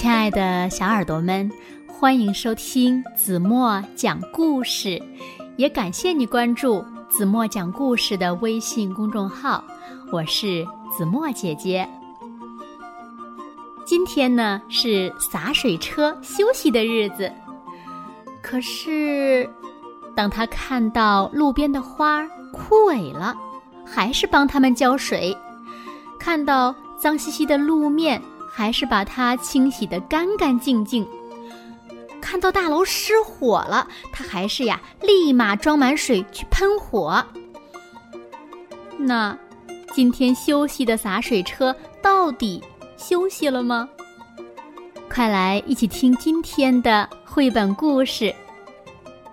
亲爱的小耳朵们，欢迎收听子墨讲故事，也感谢你关注子墨讲故事的微信公众号。我是子墨姐姐。今天呢是洒水车休息的日子，可是当他看到路边的花枯萎了，还是帮它们浇水；看到脏兮兮的路面。还是把它清洗得干干净净。看到大楼失火了，他还是呀，立马装满水去喷火。那今天休息的洒水车到底休息了吗？快来一起听今天的绘本故事《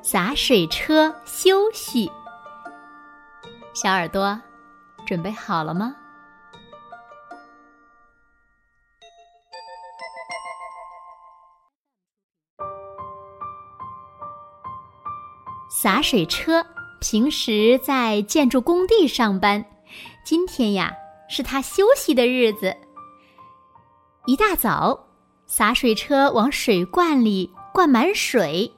洒水车休息》。小耳朵，准备好了吗？洒水车平时在建筑工地上班，今天呀是他休息的日子。一大早，洒水车往水罐里灌满水，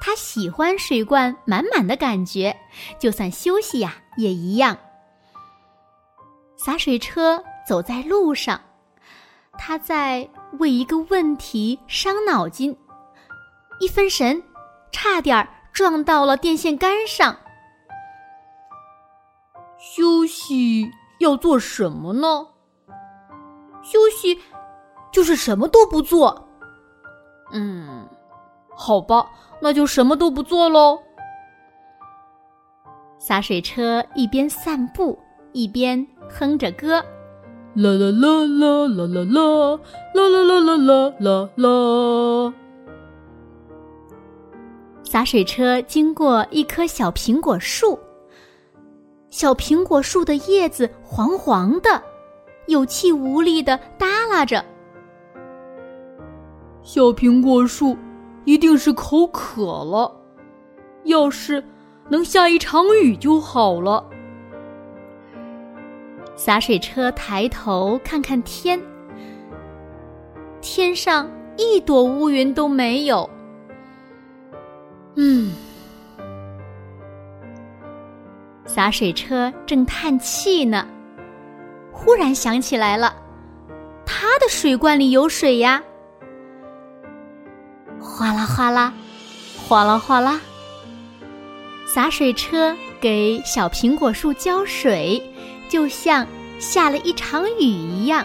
他喜欢水罐满满的感觉，就算休息呀也一样。洒水车走在路上，他在为一个问题伤脑筋，一分神，差点儿。撞到了电线杆上。休息要做什么呢？休息就是什么都不做。嗯，好吧，那就什么都不做喽。洒水车一边散步一边哼着歌，啦啦啦啦啦啦啦啦啦啦啦啦啦啦。洒水车经过一棵小苹果树，小苹果树的叶子黄黄的，有气无力的耷拉着。小苹果树一定是口渴了，要是能下一场雨就好了。洒水车抬头看看天，天上一朵乌云都没有。嗯，洒水车正叹气呢，忽然想起来了，他的水罐里有水呀！哗啦哗啦，哗啦哗啦，洒水车给小苹果树浇水，就像下了一场雨一样。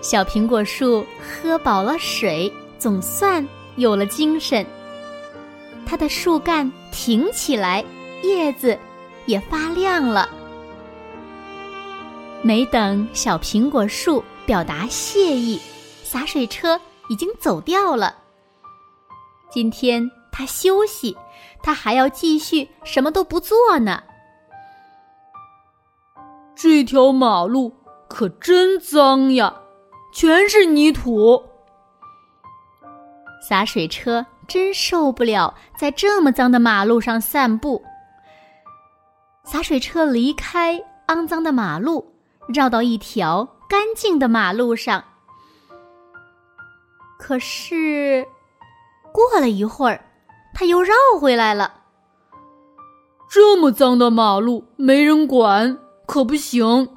小苹果树喝饱了水，总算有了精神。它的树干挺起来，叶子也发亮了。没等小苹果树表达谢意，洒水车已经走掉了。今天它休息，它还要继续什么都不做呢。这条马路可真脏呀，全是泥土。洒水车。真受不了在这么脏的马路上散步。洒水车离开肮脏的马路，绕到一条干净的马路上。可是，过了一会儿，他又绕回来了。这么脏的马路没人管，可不行。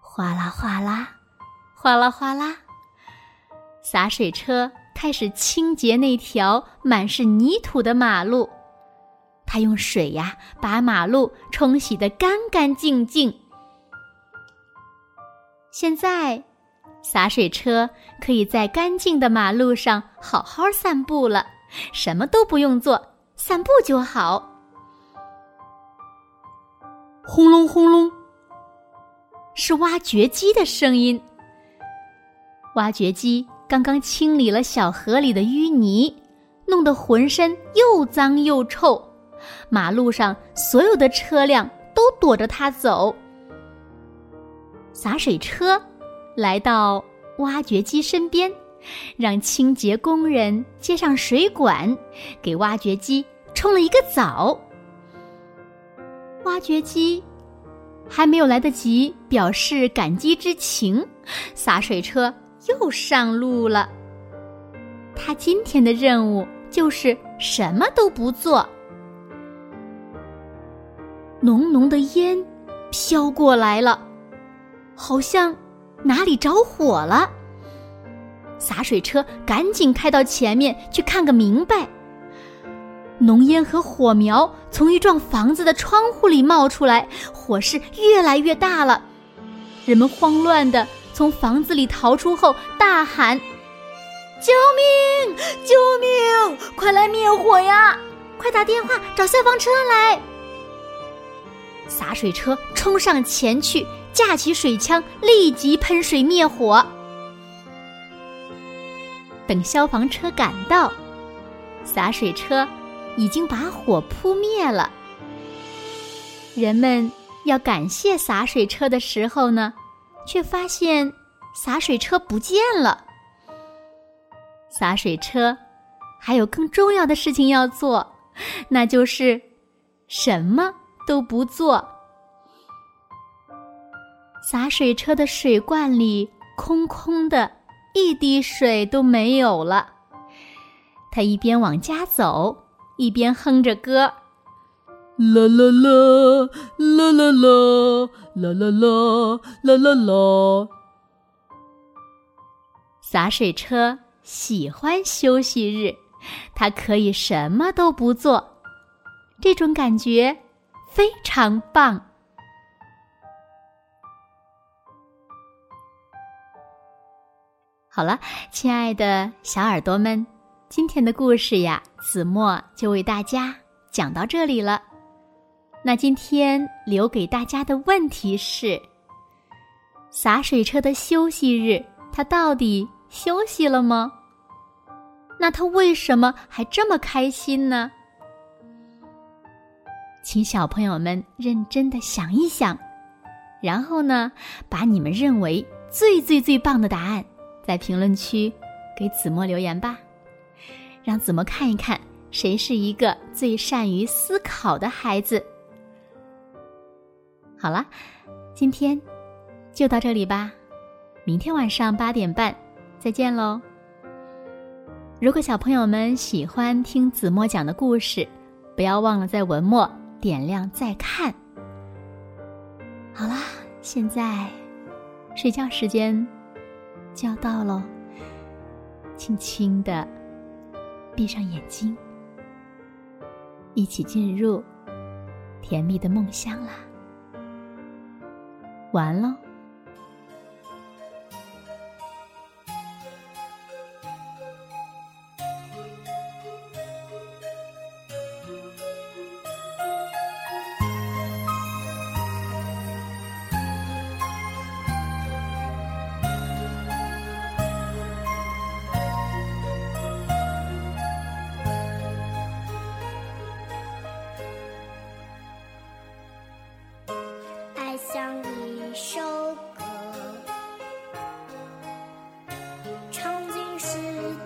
哗啦哗啦，哗啦哗啦，洒水车。开始清洁那条满是泥土的马路，他用水呀把马路冲洗得干干净净。现在，洒水车可以在干净的马路上好好散步了，什么都不用做，散步就好。轰隆轰隆，是挖掘机的声音。挖掘机。刚刚清理了小河里的淤泥，弄得浑身又脏又臭。马路上所有的车辆都躲着他走。洒水车来到挖掘机身边，让清洁工人接上水管，给挖掘机冲了一个澡。挖掘机还没有来得及表示感激之情，洒水车又上路了。他今天的任务就是什么都不做。浓浓的烟飘过来了，好像哪里着火了。洒水车赶紧开到前面去看个明白。浓烟和火苗从一幢房子的窗户里冒出来，火势越来越大了。人们慌乱的从房子里逃出后，大喊：“救命！救命！快来灭火呀！快打电话找消防车来！”洒水车冲上前去，架起水枪，立即喷水灭火。等消防车赶到，洒水车已经把火扑灭了。人们要感谢洒水车的时候呢，却发现洒水车不见了。洒水车还有更重要的事情要做，那就是什么都不做。洒水车的水罐里空空的。一滴水都没有了。他一边往家走，一边哼着歌：啦啦啦啦啦啦啦啦啦啦啦啦。洒水车喜欢休息日，它可以什么都不做，这种感觉非常棒。好了，亲爱的小耳朵们，今天的故事呀，子墨就为大家讲到这里了。那今天留给大家的问题是：洒水车的休息日，他到底休息了吗？那他为什么还这么开心呢？请小朋友们认真的想一想，然后呢，把你们认为最最最棒的答案。在评论区给子墨留言吧，让子墨看一看谁是一个最善于思考的孩子。好了，今天就到这里吧，明天晚上八点半再见喽。如果小朋友们喜欢听子墨讲的故事，不要忘了在文末点亮再看。好啦，现在睡觉时间。就要到喽，轻轻的闭上眼睛，一起进入甜蜜的梦乡啦。完了。一首歌唱尽世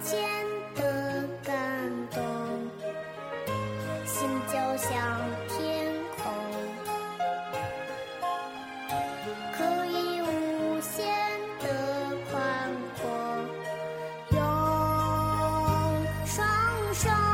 间的感动心就像天空可以无限的宽阔用双手